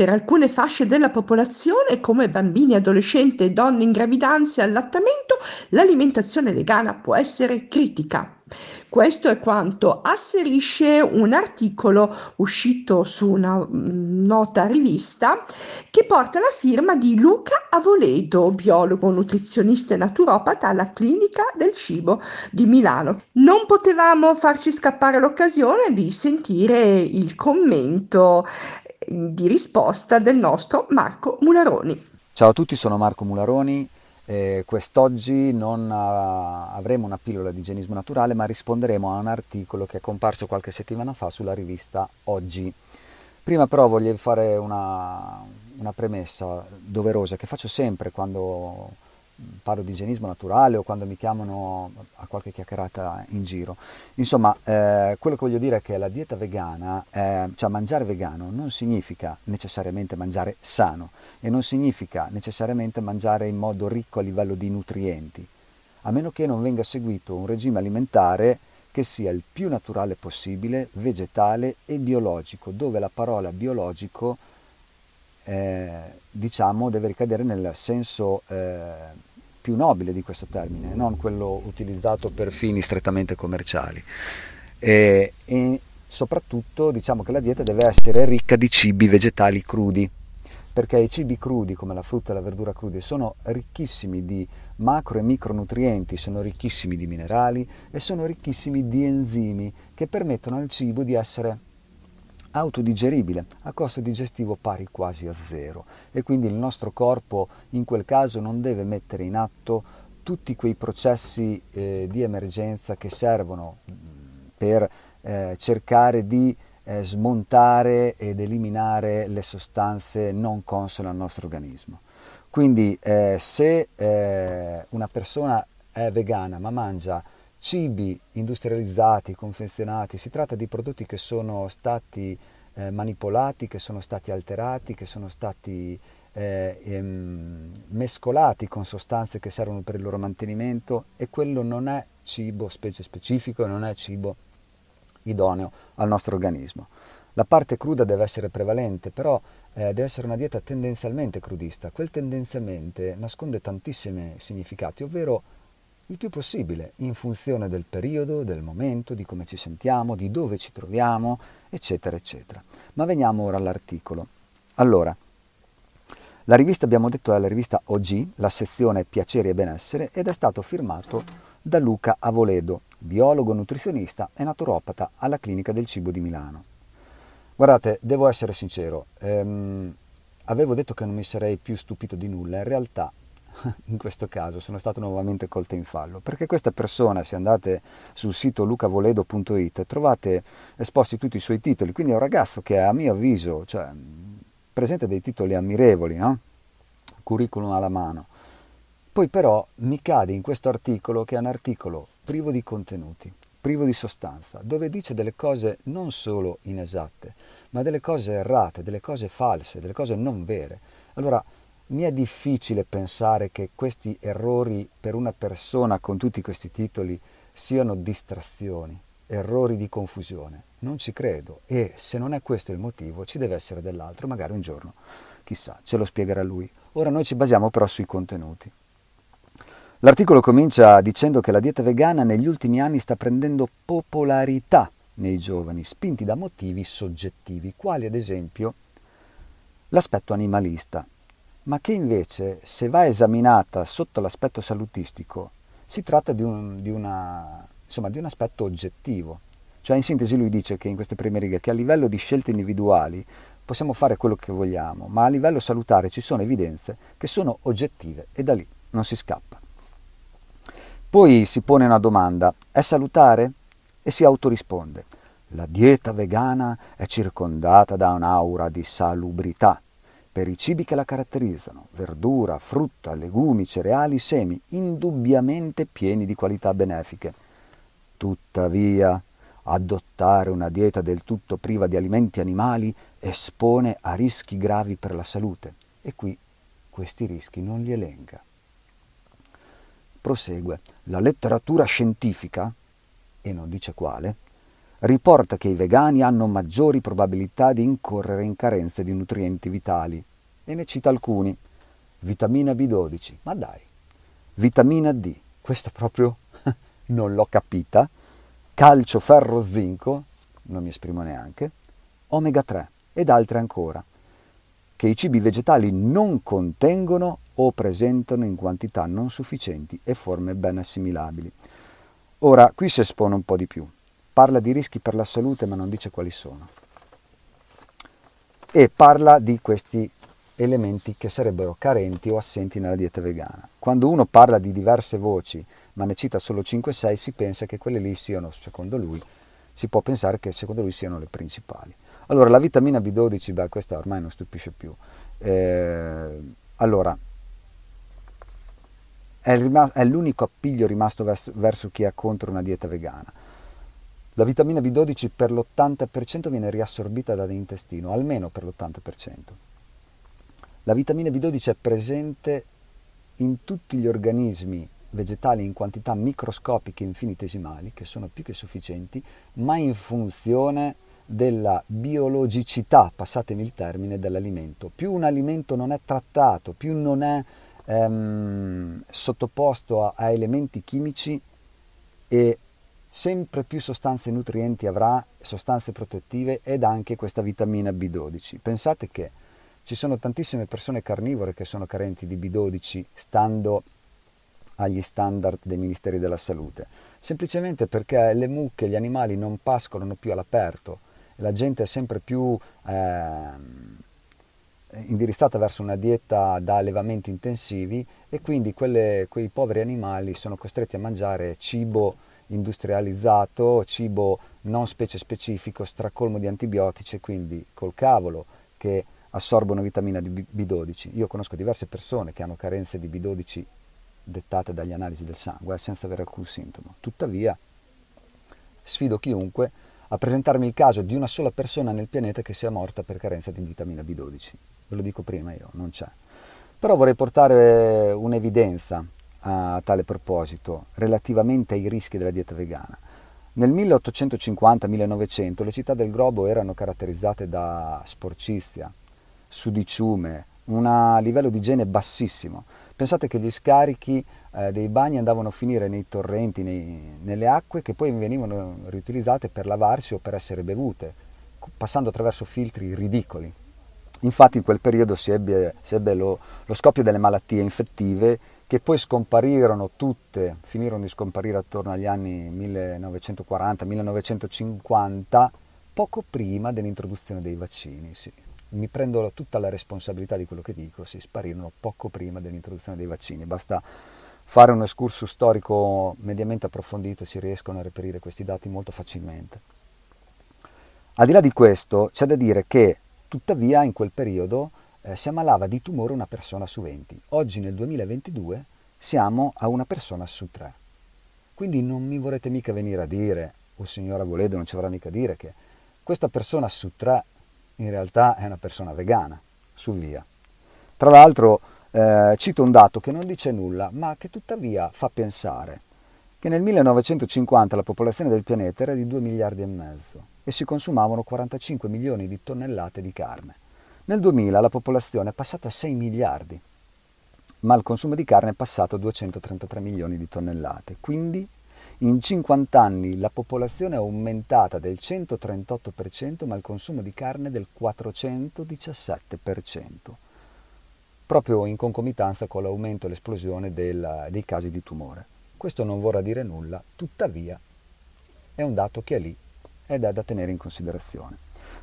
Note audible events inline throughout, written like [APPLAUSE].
Per alcune fasce della popolazione, come bambini, adolescenti e donne in gravidanza e allattamento, l'alimentazione vegana può essere critica. Questo è quanto asserisce un articolo uscito su una mm, nota rivista che porta la firma di Luca Avoledo, biologo, nutrizionista e naturopata alla Clinica del Cibo di Milano. Non potevamo farci scappare l'occasione di sentire il commento di risposta del nostro Marco Mularoni. Ciao a tutti, sono Marco Mularoni eh, quest'oggi non uh, avremo una pillola di igienismo naturale, ma risponderemo a un articolo che è comparso qualche settimana fa sulla rivista Oggi. Prima però voglio fare una, una premessa doverosa che faccio sempre quando parlo di igienismo naturale o quando mi chiamano a qualche chiacchierata in giro. Insomma, eh, quello che voglio dire è che la dieta vegana, eh, cioè mangiare vegano, non significa necessariamente mangiare sano e non significa necessariamente mangiare in modo ricco a livello di nutrienti, a meno che non venga seguito un regime alimentare che sia il più naturale possibile, vegetale e biologico, dove la parola biologico eh, diciamo deve ricadere nel senso eh, più nobile di questo termine, non quello utilizzato per fini strettamente commerciali. E, e soprattutto diciamo che la dieta deve essere ricca di cibi vegetali crudi, perché i cibi crudi come la frutta e la verdura crudi sono ricchissimi di macro e micronutrienti, sono ricchissimi di minerali e sono ricchissimi di enzimi che permettono al cibo di essere autodigeribile a costo digestivo pari quasi a zero e quindi il nostro corpo in quel caso non deve mettere in atto tutti quei processi eh, di emergenza che servono mm, per eh, cercare di eh, smontare ed eliminare le sostanze non consone al nostro organismo. Quindi eh, se eh, una persona è vegana ma mangia cibi industrializzati, confezionati, si tratta di prodotti che sono stati eh, manipolati, che sono stati alterati, che sono stati eh, ehm, mescolati con sostanze che servono per il loro mantenimento e quello non è cibo specie specifico, non è cibo idoneo al nostro organismo. La parte cruda deve essere prevalente, però eh, deve essere una dieta tendenzialmente crudista. Quel tendenzialmente nasconde tantissimi significati, ovvero il più possibile, in funzione del periodo, del momento, di come ci sentiamo, di dove ci troviamo, eccetera, eccetera. Ma veniamo ora all'articolo. Allora, la rivista, abbiamo detto, è la rivista OG, la sezione Piaceri e Benessere, ed è stato firmato da Luca Avoledo, biologo nutrizionista e naturopata alla Clinica del Cibo di Milano. Guardate, devo essere sincero, ehm, avevo detto che non mi sarei più stupito di nulla, in realtà [LAUGHS] in questo caso sono stato nuovamente colto in fallo, perché questa persona, se andate sul sito lucavoledo.it, trovate esposti tutti i suoi titoli, quindi è un ragazzo che a mio avviso cioè, presenta dei titoli ammirevoli, no? curriculum alla mano. Poi però mi cade in questo articolo che è un articolo privo di contenuti, privo di sostanza, dove dice delle cose non solo inesatte, ma delle cose errate, delle cose false, delle cose non vere. Allora, mi è difficile pensare che questi errori per una persona con tutti questi titoli siano distrazioni, errori di confusione. Non ci credo e se non è questo il motivo ci deve essere dell'altro, magari un giorno, chissà, ce lo spiegherà lui. Ora noi ci basiamo però sui contenuti. L'articolo comincia dicendo che la dieta vegana negli ultimi anni sta prendendo popolarità nei giovani, spinti da motivi soggettivi, quali ad esempio l'aspetto animalista ma che invece, se va esaminata sotto l'aspetto salutistico, si tratta di un, di, una, insomma, di un aspetto oggettivo. Cioè, in sintesi, lui dice che in queste prime righe che a livello di scelte individuali possiamo fare quello che vogliamo, ma a livello salutare ci sono evidenze che sono oggettive e da lì non si scappa. Poi si pone una domanda, è salutare? E si autorisponde, la dieta vegana è circondata da un'aura di salubrità per i cibi che la caratterizzano, verdura, frutta, legumi, cereali, semi, indubbiamente pieni di qualità benefiche. Tuttavia, adottare una dieta del tutto priva di alimenti animali espone a rischi gravi per la salute e qui questi rischi non li elenca. Prosegue, la letteratura scientifica, e non dice quale, riporta che i vegani hanno maggiori probabilità di incorrere in carenze di nutrienti vitali e ne cita alcuni. Vitamina B12, ma dai, vitamina D, questa proprio [LAUGHS] non l'ho capita, calcio, ferro, zinco, non mi esprimo neanche, omega 3 ed altre ancora, che i cibi vegetali non contengono o presentano in quantità non sufficienti e forme ben assimilabili. Ora, qui si espone un po' di più. Parla di rischi per la salute ma non dice quali sono. E parla di questi elementi che sarebbero carenti o assenti nella dieta vegana. Quando uno parla di diverse voci ma ne cita solo 5-6 si pensa che quelle lì siano, secondo lui, si può pensare che secondo lui siano le principali. Allora, la vitamina B12, beh, questa ormai non stupisce più. Eh, allora, è, rimasto, è, l'unico appiglio rimasto verso, verso chi è contro una dieta vegana. La vitamina B12 per l'80% viene riassorbita dall'intestino, almeno per l'80%. La vitamina B12 è presente in tutti gli organismi vegetali in quantità microscopiche infinitesimali, che sono più che sufficienti, ma in funzione della biologicità, passatemi il termine, dell'alimento. Più un alimento non è trattato, più non è ehm, sottoposto a, a elementi chimici e sempre più sostanze nutrienti avrà, sostanze protettive ed anche questa vitamina B12. Pensate che ci sono tantissime persone carnivore che sono carenti di B12 stando agli standard dei ministeri della salute, semplicemente perché le mucche, gli animali non pascolano più all'aperto, la gente è sempre più eh, indirizzata verso una dieta da allevamenti intensivi e quindi quelle, quei poveri animali sono costretti a mangiare cibo industrializzato, cibo non specie specifico, stracolmo di antibiotici e quindi col cavolo che assorbono vitamina B12. Io conosco diverse persone che hanno carenze di B12 dettate dagli analisi del sangue eh, senza avere alcun sintomo. Tuttavia, sfido chiunque a presentarmi il caso di una sola persona nel pianeta che sia morta per carenza di vitamina B12. Ve lo dico prima io, non c'è. Però vorrei portare un'evidenza a tale proposito relativamente ai rischi della dieta vegana. Nel 1850-1900 le città del globo erano caratterizzate da sporcizia, sudiciume, un livello di igiene bassissimo. Pensate che gli scarichi eh, dei bagni andavano a finire nei torrenti, nei, nelle acque che poi venivano riutilizzate per lavarsi o per essere bevute, passando attraverso filtri ridicoli. Infatti in quel periodo si ebbe, si ebbe lo, lo scoppio delle malattie infettive che poi scomparirono tutte, finirono di scomparire attorno agli anni 1940-1950, poco prima dell'introduzione dei vaccini. Sì mi prendo tutta la responsabilità di quello che dico, si sparirono poco prima dell'introduzione dei vaccini. Basta fare un escurso storico mediamente approfondito e si riescono a reperire questi dati molto facilmente. Al di là di questo, c'è da dire che tuttavia in quel periodo eh, si ammalava di tumore una persona su 20. Oggi nel 2022 siamo a una persona su 3. Quindi non mi vorrete mica venire a dire, o signora Voledo non ci vorrà mica dire che questa persona su 3 in realtà è una persona vegana, su via. Tra l'altro eh, cito un dato che non dice nulla, ma che tuttavia fa pensare che nel 1950 la popolazione del pianeta era di 2 miliardi e mezzo e si consumavano 45 milioni di tonnellate di carne. Nel 2000 la popolazione è passata a 6 miliardi, ma il consumo di carne è passato a 233 milioni di tonnellate, quindi in 50 anni la popolazione è aumentata del 138%, ma il consumo di carne del 417%, proprio in concomitanza con l'aumento e l'esplosione del, dei casi di tumore. Questo non vorrà dire nulla, tuttavia è un dato che è lì ed è da tenere in considerazione.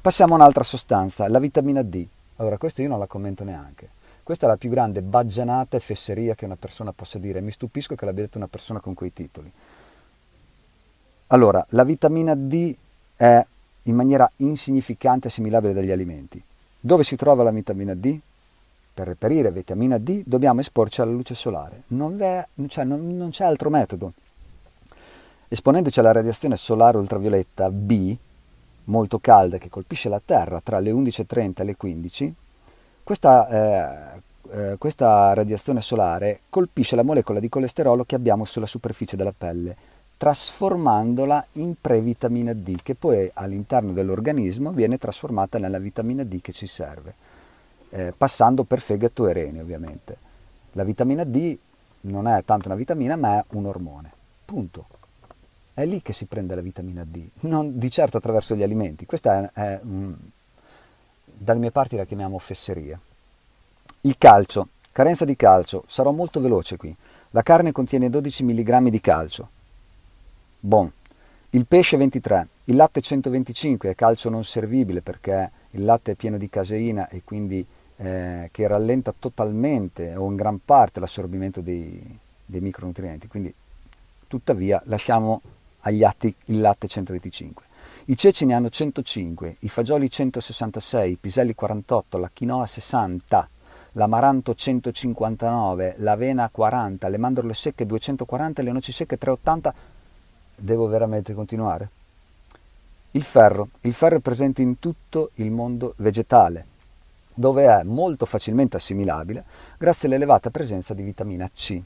Passiamo a un'altra sostanza, la vitamina D. Allora, questa io non la commento neanche. Questa è la più grande baggianata e fesseria che una persona possa dire. Mi stupisco che l'abbia detto una persona con quei titoli. Allora, la vitamina D è in maniera insignificante assimilabile dagli alimenti. Dove si trova la vitamina D? Per reperire vitamina D dobbiamo esporci alla luce solare. Non, è, cioè, non, non c'è altro metodo. Esponendoci alla radiazione solare ultravioletta B, molto calda, che colpisce la Terra tra le 11.30 e le 15, questa, eh, eh, questa radiazione solare colpisce la molecola di colesterolo che abbiamo sulla superficie della pelle trasformandola in previtamina D, che poi all'interno dell'organismo viene trasformata nella vitamina D che ci serve, eh, passando per fegato e rene ovviamente. La vitamina D non è tanto una vitamina, ma è un ormone. Punto. È lì che si prende la vitamina D, non di certo attraverso gli alimenti. Questa è, è um, dalle mie parti la chiamiamo fesseria. Il calcio, carenza di calcio, sarò molto veloce qui. La carne contiene 12 mg di calcio. Bon. Il pesce 23, il latte 125 è calcio non servibile perché il latte è pieno di caseina e quindi eh, che rallenta totalmente o in gran parte l'assorbimento dei, dei micronutrienti. Quindi tuttavia lasciamo agli atti il latte 125. I ceci ne hanno 105, i fagioli 166, i piselli 48, la quinoa 60, l'amaranto 159, l'avena 40, le mandorle secche 240, le noci secche 380. Devo veramente continuare? Il ferro. Il ferro è presente in tutto il mondo vegetale, dove è molto facilmente assimilabile grazie all'elevata presenza di vitamina C.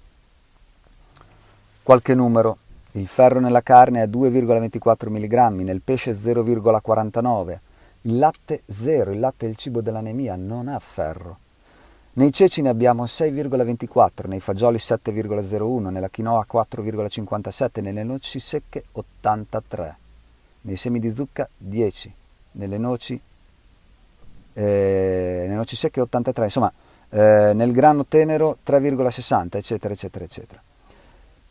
Qualche numero. Il ferro nella carne è 2,24 mg, nel pesce 0,49. Il latte 0, il latte è il cibo dell'anemia, non ha ferro. Nei ceci ne abbiamo 6,24, nei fagioli 7,01, nella quinoa 4,57, nelle noci secche 83, nei semi di zucca 10, nelle noci, eh, nelle noci secche 83, insomma eh, nel grano tenero 3,60, eccetera, eccetera, eccetera.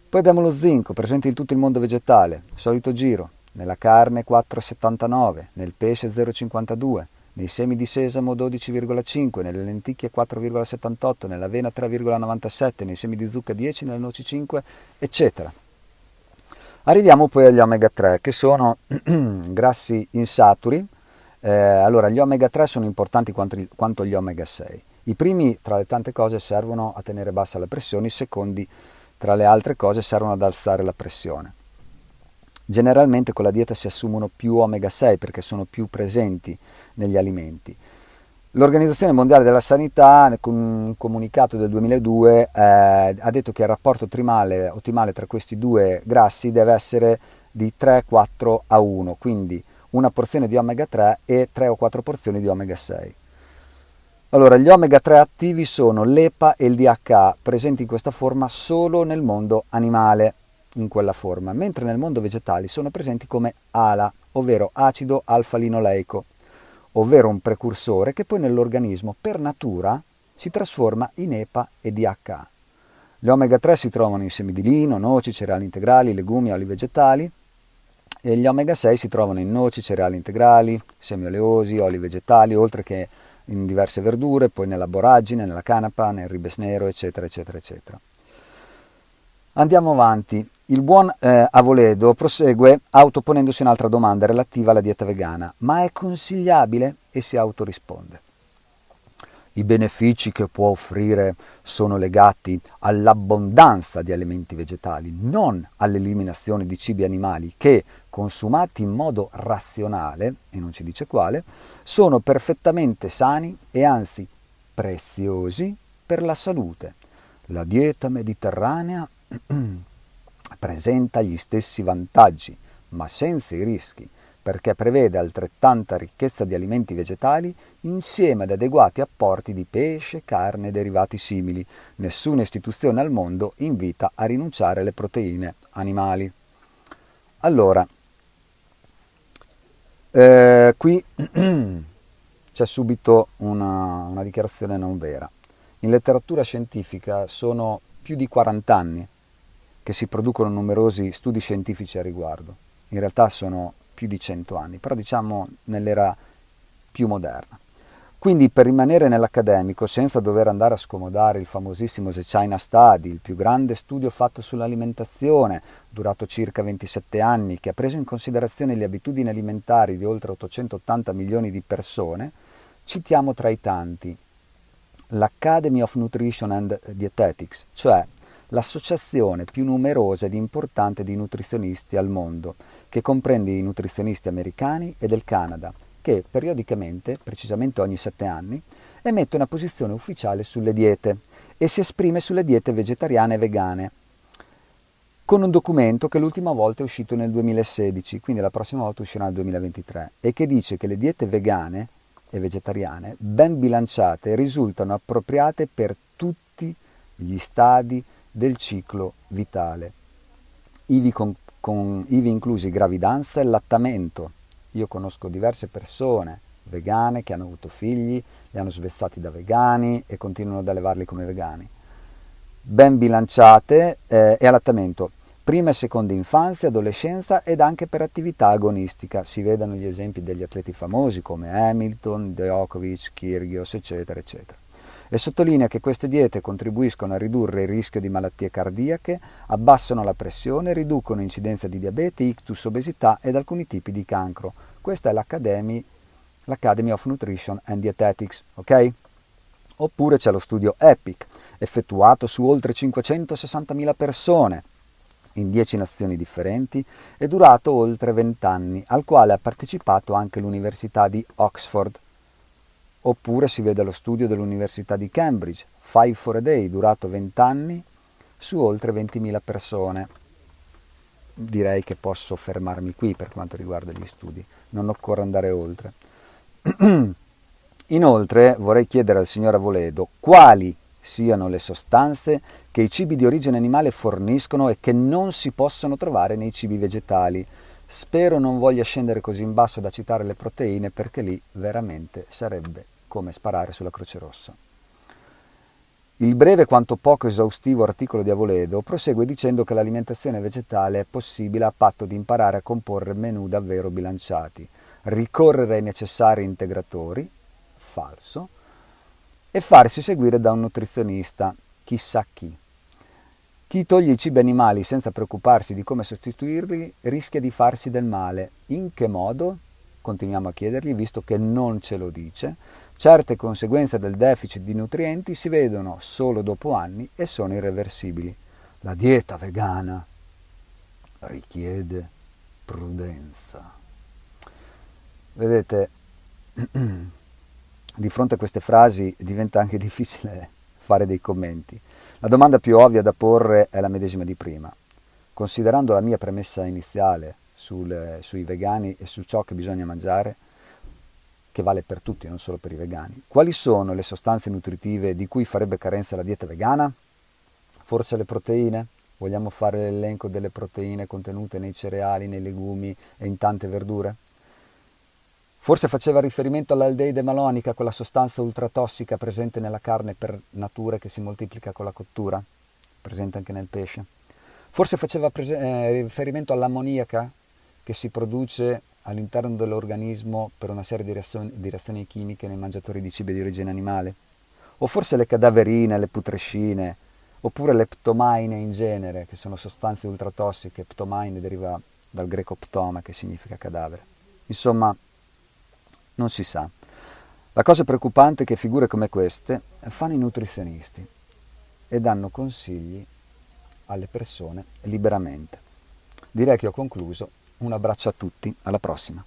Poi abbiamo lo zinco, presente in tutto il mondo vegetale, solito giro, nella carne 4,79, nel pesce 0,52, nei semi di sesamo 12,5, nelle lenticchie 4,78, nell'avena 3,97, nei semi di zucca 10, nelle noci 5, eccetera. Arriviamo poi agli omega 3, che sono [CLEARS THROAT] grassi insaturi. Eh, allora, gli omega 3 sono importanti quanto, quanto gli omega 6. I primi, tra le tante cose, servono a tenere bassa la pressione, i secondi, tra le altre cose, servono ad alzare la pressione. Generalmente con la dieta si assumono più omega 6 perché sono più presenti negli alimenti. L'Organizzazione Mondiale della Sanità, con un comunicato del 2002, eh, ha detto che il rapporto trimale, ottimale tra questi due grassi deve essere di 3-4 a 1, quindi una porzione di omega 3 e 3 o 4 porzioni di omega 6. Allora, gli omega 3 attivi sono l'EPA e il DHA, presenti in questa forma solo nel mondo animale in quella forma, mentre nel mondo vegetale sono presenti come ALA, ovvero acido alfa-linoleico, ovvero un precursore che poi nell'organismo per natura si trasforma in EPA e DHA. Gli omega 3 si trovano in semi di lino, noci, cereali integrali, legumi, oli vegetali e gli omega 6 si trovano in noci, cereali integrali, semi oleosi, oli vegetali, oltre che in diverse verdure, poi nella boragine, nella canapa, nel ribes nero, eccetera, eccetera, eccetera. Andiamo avanti. Il buon eh, Avoledo prosegue autoponendosi un'altra domanda relativa alla dieta vegana. Ma è consigliabile? E si autorisponde. I benefici che può offrire sono legati all'abbondanza di alimenti vegetali, non all'eliminazione di cibi animali che, consumati in modo razionale, e non ci dice quale, sono perfettamente sani e anzi preziosi per la salute. La dieta mediterranea [CLEARS THROAT] presenta gli stessi vantaggi, ma senza i rischi, perché prevede altrettanta ricchezza di alimenti vegetali insieme ad adeguati apporti di pesce, carne e derivati simili. Nessuna istituzione al mondo invita a rinunciare alle proteine animali. Allora, eh, qui [CLEARS THROAT] c'è subito una, una dichiarazione non vera. In letteratura scientifica sono più di 40 anni che si producono numerosi studi scientifici a riguardo. In realtà sono più di 100 anni, però diciamo nell'era più moderna. Quindi per rimanere nell'accademico, senza dover andare a scomodare il famosissimo The China Study, il più grande studio fatto sull'alimentazione, durato circa 27 anni, che ha preso in considerazione le abitudini alimentari di oltre 880 milioni di persone, citiamo tra i tanti l'Academy of Nutrition and Dietetics, cioè l'associazione più numerosa ed importante di nutrizionisti al mondo, che comprende i nutrizionisti americani e del Canada, che periodicamente, precisamente ogni sette anni, emette una posizione ufficiale sulle diete e si esprime sulle diete vegetariane e vegane. con un documento che l'ultima volta è uscito nel 2016, quindi la prossima volta uscirà nel 2023, e che dice che le diete vegane e vegetariane, ben bilanciate, risultano appropriate per tutti gli stadi del ciclo vitale, ivi, con, con, ivi inclusi gravidanza e allattamento. Io conosco diverse persone vegane che hanno avuto figli, li hanno svezzati da vegani e continuano ad allevarli come vegani. Ben bilanciate eh, e allattamento prima e seconda infanzia, adolescenza ed anche per attività agonistica. Si vedano gli esempi degli atleti famosi come Hamilton, Djokovic, Kyrgios, eccetera, eccetera. E sottolinea che queste diete contribuiscono a ridurre il rischio di malattie cardiache, abbassano la pressione, riducono incidenza di diabete, ictus, obesità ed alcuni tipi di cancro. Questa è l'Academy, l'Academy of Nutrition and Dietetics, ok? Oppure c'è lo studio EPIC, effettuato su oltre 560.000 persone in 10 nazioni differenti è durato oltre 20 anni, al quale ha partecipato anche l'Università di Oxford. Oppure si vede lo studio dell'Università di Cambridge, Five for a Day, durato 20 anni, su oltre 20.000 persone. Direi che posso fermarmi qui per quanto riguarda gli studi, non occorre andare oltre. [CLEARS THROAT] Inoltre vorrei chiedere al signor Avoledo quali siano le sostanze che i cibi di origine animale forniscono e che non si possono trovare nei cibi vegetali. Spero non voglia scendere così in basso da citare le proteine perché lì veramente sarebbe come sparare sulla Croce Rossa. Il breve quanto poco esaustivo articolo di Avoledo prosegue dicendo che l'alimentazione vegetale è possibile a patto di imparare a comporre menù davvero bilanciati, ricorrere ai necessari integratori, falso, e farsi seguire da un nutrizionista, chissà chi. Chi toglie i cibi animali senza preoccuparsi di come sostituirli rischia di farsi del male. In che modo? Continuiamo a chiedergli, visto che non ce lo dice. Certe conseguenze del deficit di nutrienti si vedono solo dopo anni e sono irreversibili. La dieta vegana richiede prudenza. Vedete, [CLEARS THROAT] di fronte a queste frasi diventa anche [LAUGHS] difficile fare dei commenti. La domanda più ovvia da porre è la medesima di prima. Considerando la mia premessa iniziale sul, sui vegani e su ciò che bisogna mangiare, che vale per tutti, non solo per i vegani, quali sono le sostanze nutritive di cui farebbe carenza la dieta vegana? Forse le proteine? Vogliamo fare l'elenco delle proteine contenute nei cereali, nei legumi e in tante verdure? Forse faceva riferimento all'aldeide malonica, quella sostanza ultratossica presente nella carne per natura che si moltiplica con la cottura, presente anche nel pesce. Forse faceva prese- eh, riferimento all'ammoniaca che si produce all'interno dell'organismo per una serie di reazioni, di reazioni chimiche nei mangiatori di cibi di origine animale. O forse le cadaverine, le putrescine, oppure le ptomaine in genere, che sono sostanze ultratossiche. Ptomaine deriva dal greco ptoma, che significa cadavere. Insomma, non si sa. La cosa preoccupante è che figure come queste fanno i nutrizionisti e danno consigli alle persone liberamente. Direi che ho concluso. Un abbraccio a tutti, alla prossima.